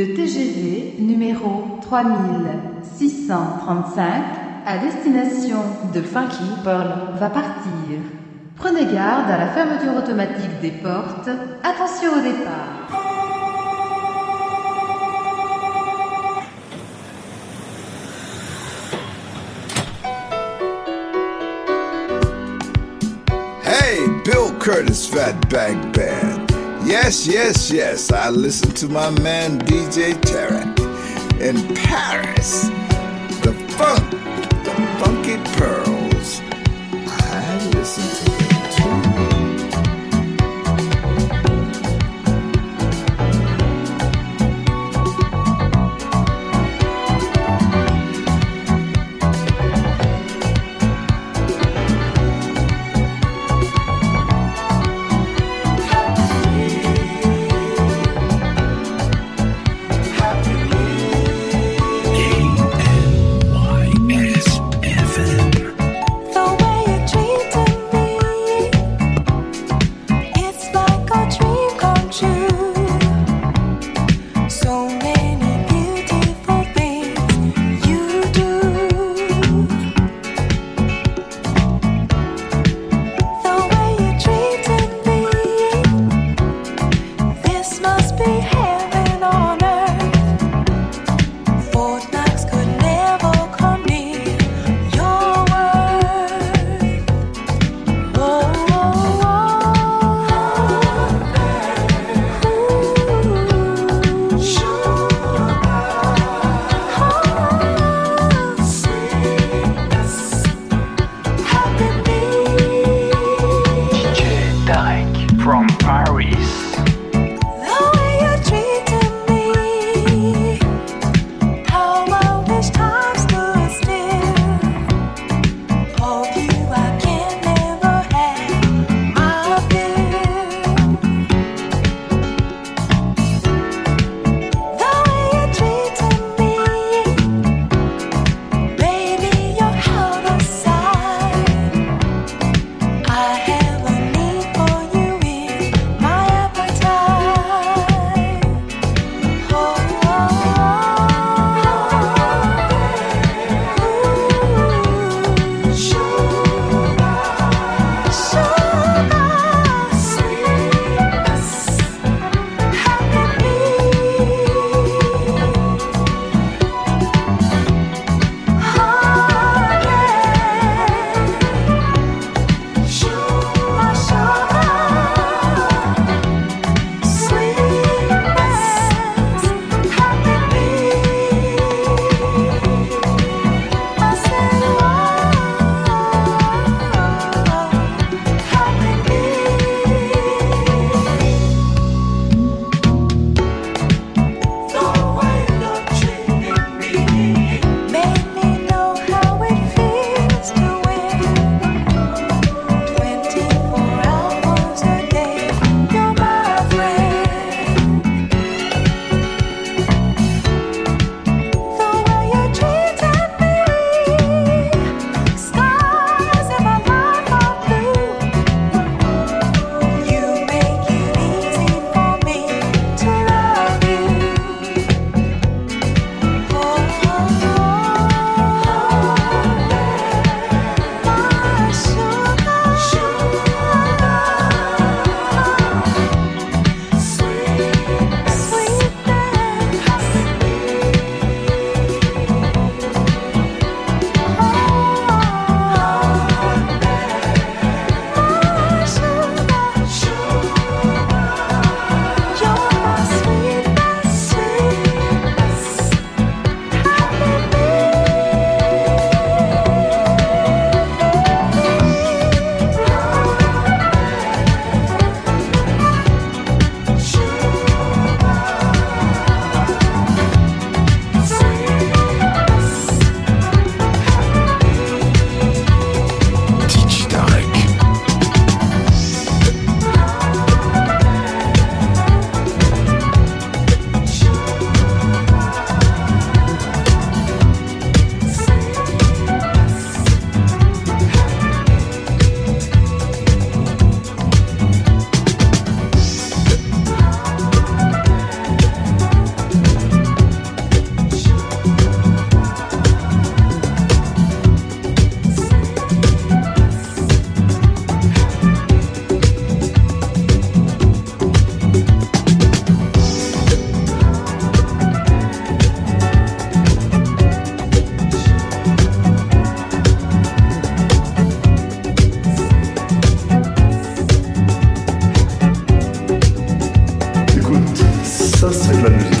Le TGV numéro 3635 à destination de Funky Pearl va partir. Prenez garde à la fermeture automatique des portes. Attention au départ. Hey, Bill Curtis Fatback Band. Yes, yes, yes. I listen to my man DJ Tarek in Paris. The funk, the funky pearls. I listen to Ça, c'est de la musique.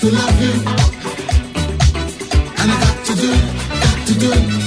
to love you, and I got to do, got to do.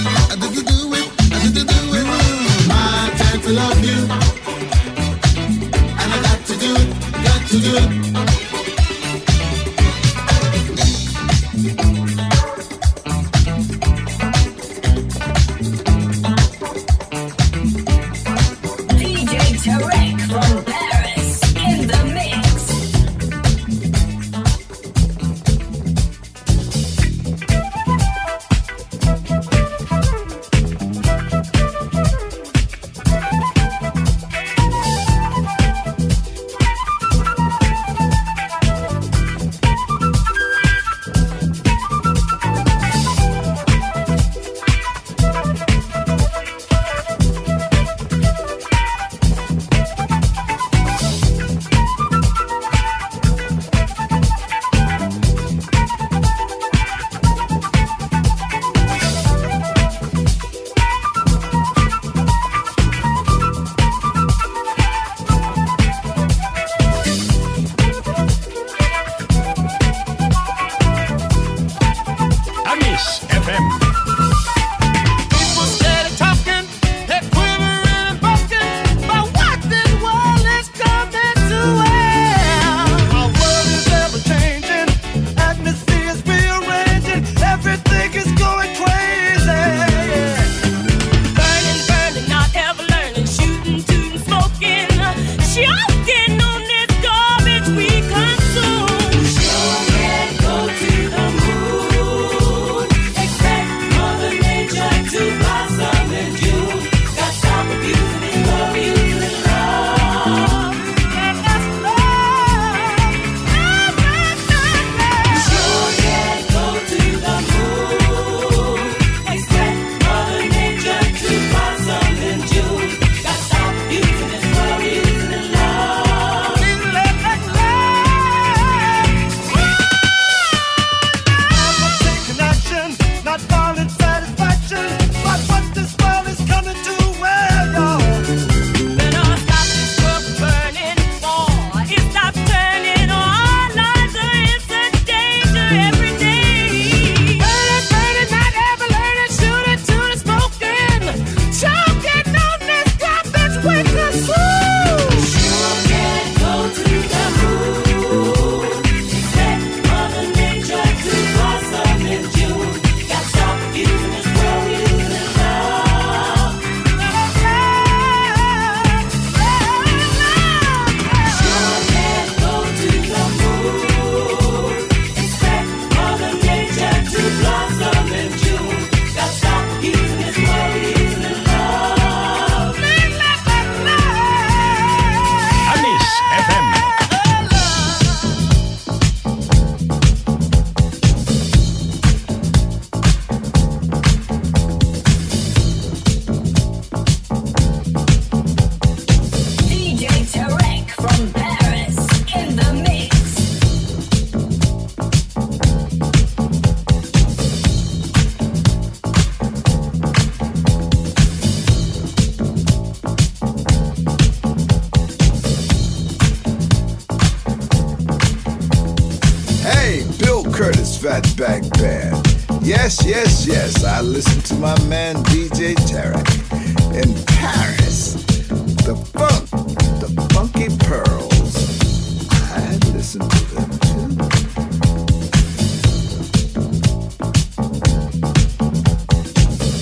Fatback Band. Yes, yes, yes, I listen to my man DJ Tarek in Paris. The funk, the funky pearls. I listen to them too.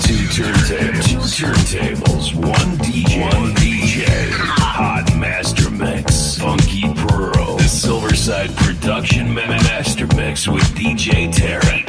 Two turntables, two turntables, one DJ, one DJ, hot master mix, funky pearl, the silver side Production Master Mix with DJ Terry.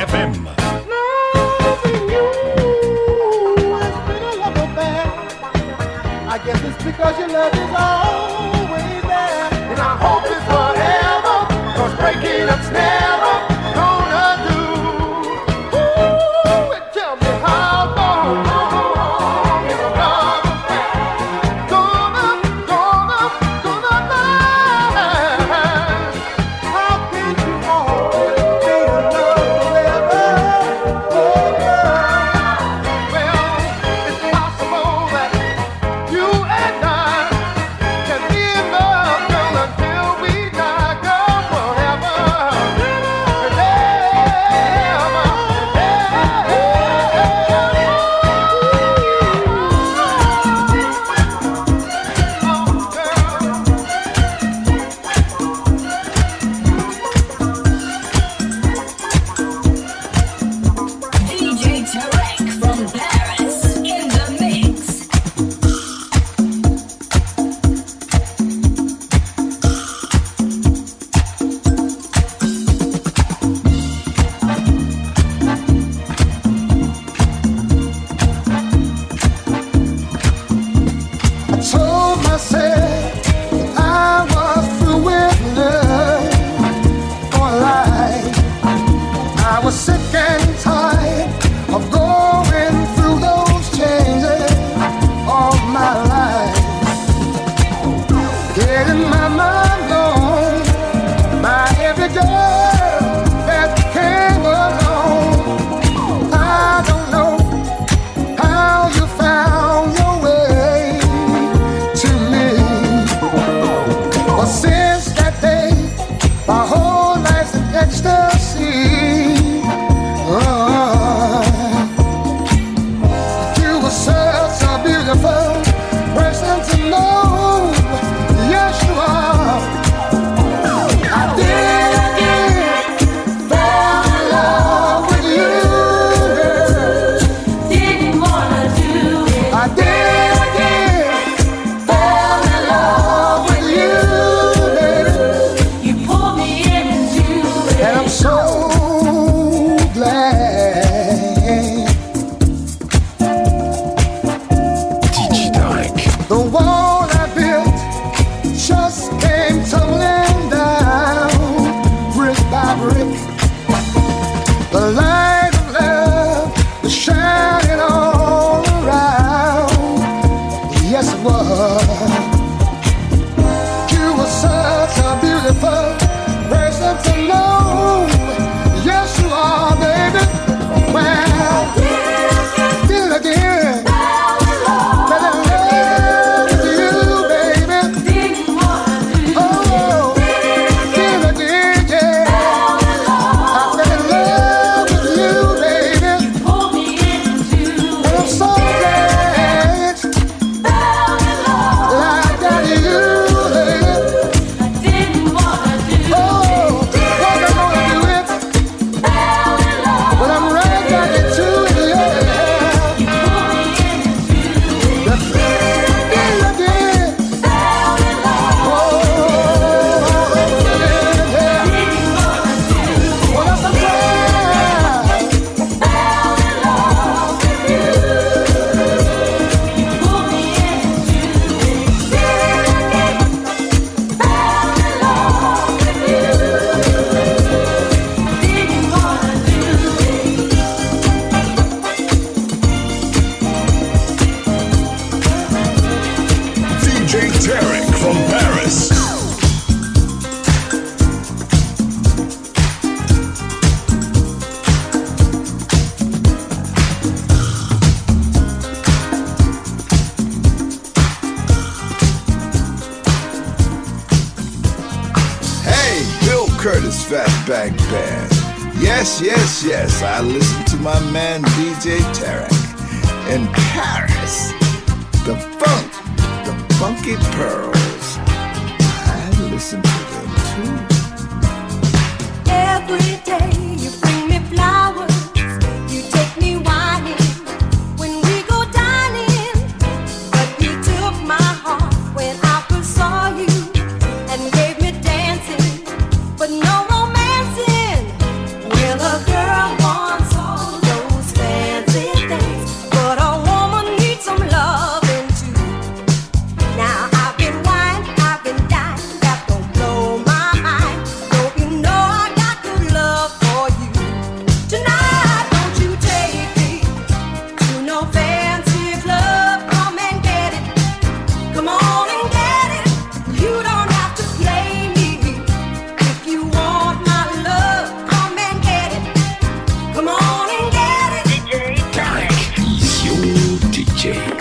FM. I guess it's because your love is all DJ.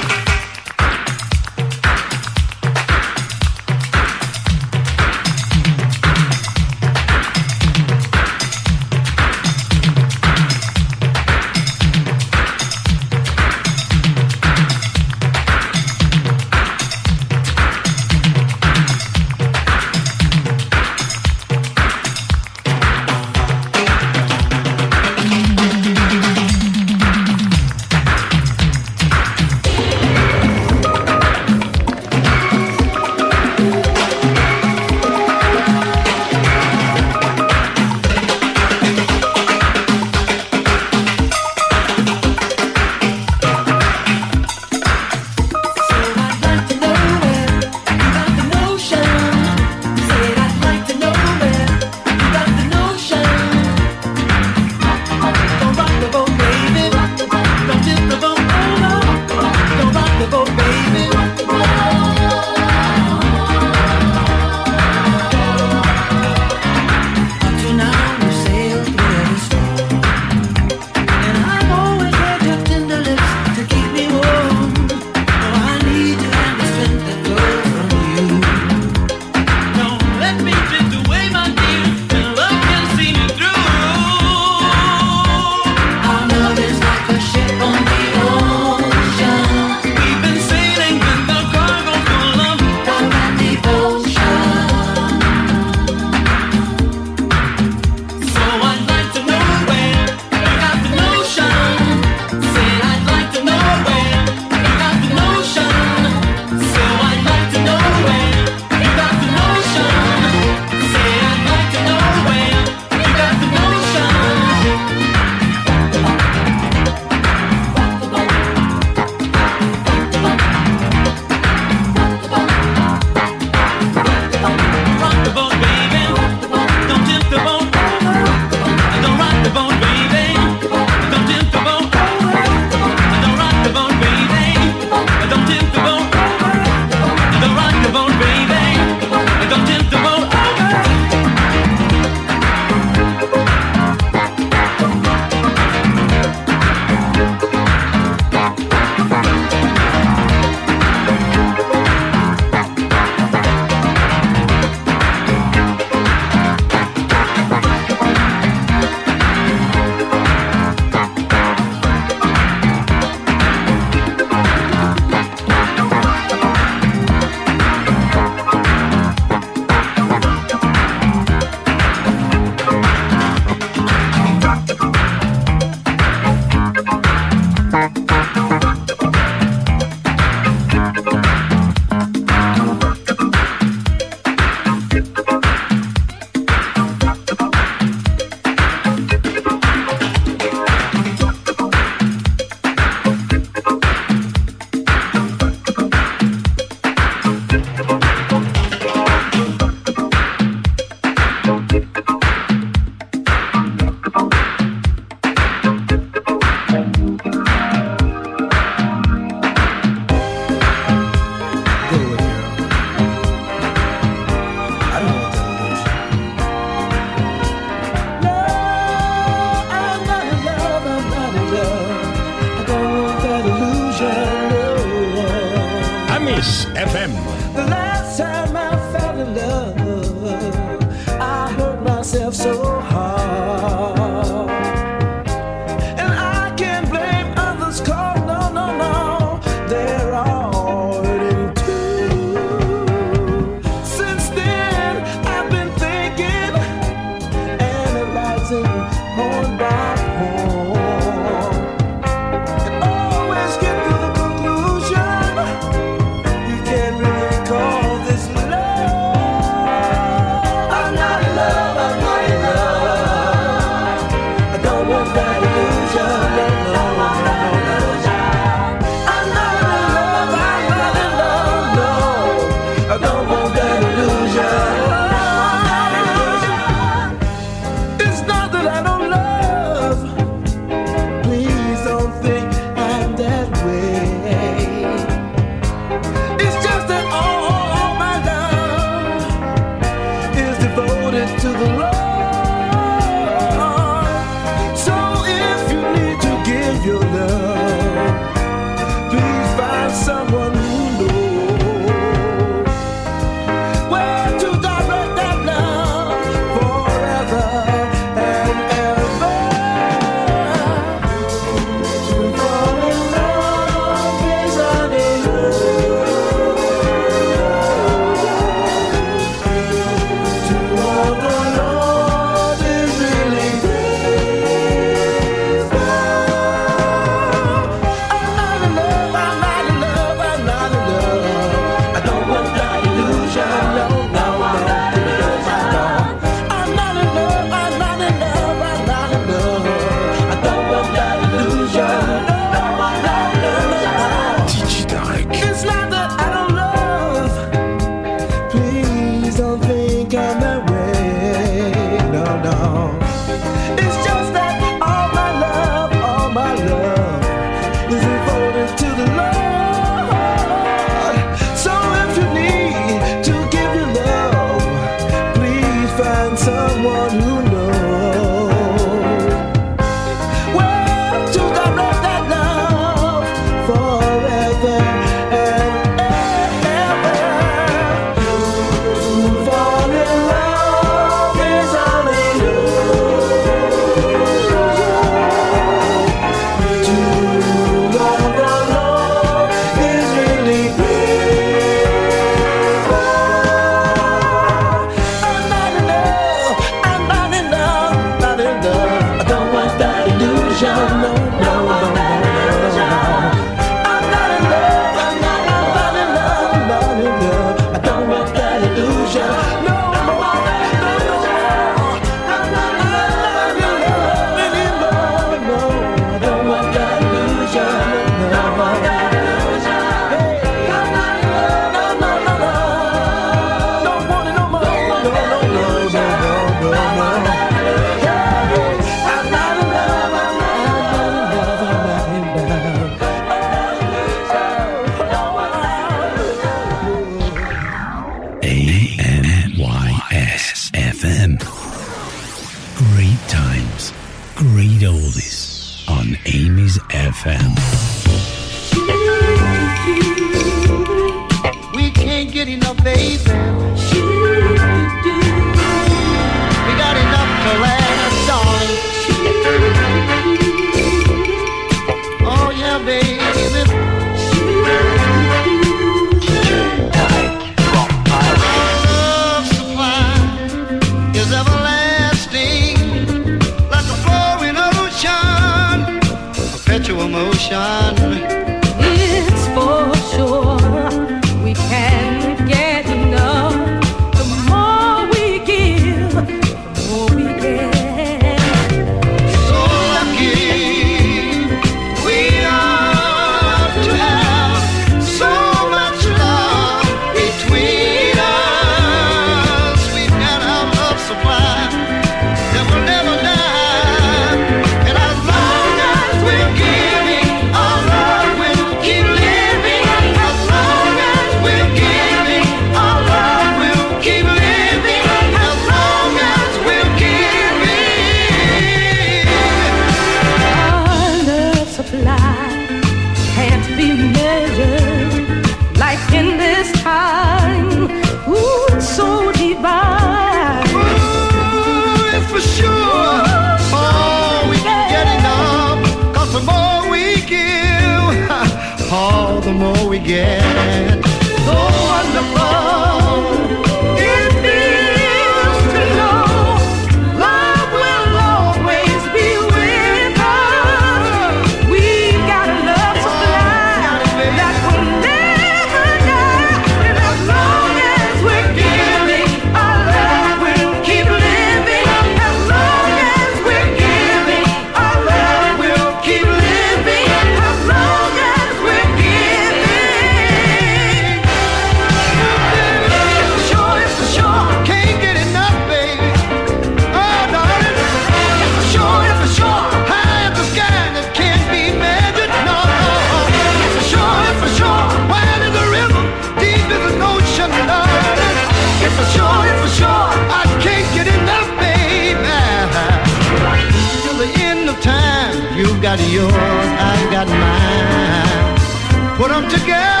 got yours, I got mine. Put them together.